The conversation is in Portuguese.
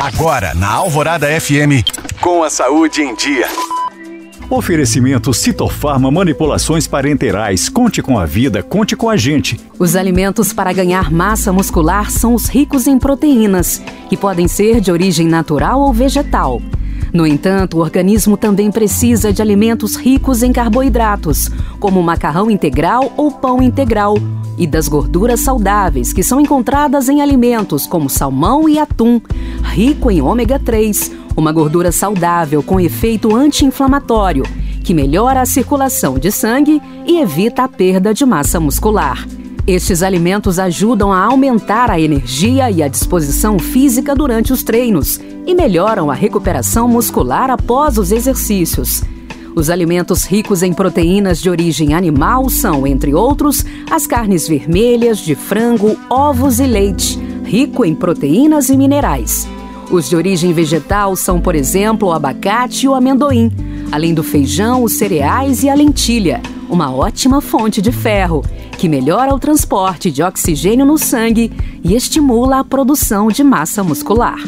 Agora, na Alvorada FM, com a saúde em dia. Oferecimento Citofarma Manipulações Parenterais. Conte com a vida, conte com a gente. Os alimentos para ganhar massa muscular são os ricos em proteínas, que podem ser de origem natural ou vegetal. No entanto, o organismo também precisa de alimentos ricos em carboidratos, como macarrão integral ou pão integral, e das gorduras saudáveis que são encontradas em alimentos como salmão e atum, rico em ômega 3 uma gordura saudável com efeito anti-inflamatório, que melhora a circulação de sangue e evita a perda de massa muscular. Estes alimentos ajudam a aumentar a energia e a disposição física durante os treinos e melhoram a recuperação muscular após os exercícios. Os alimentos ricos em proteínas de origem animal são, entre outros, as carnes vermelhas, de frango, ovos e leite, rico em proteínas e minerais. Os de origem vegetal são, por exemplo, o abacate e o amendoim, além do feijão, os cereais e a lentilha, uma ótima fonte de ferro, que melhora o transporte de oxigênio no sangue e estimula a produção de massa muscular.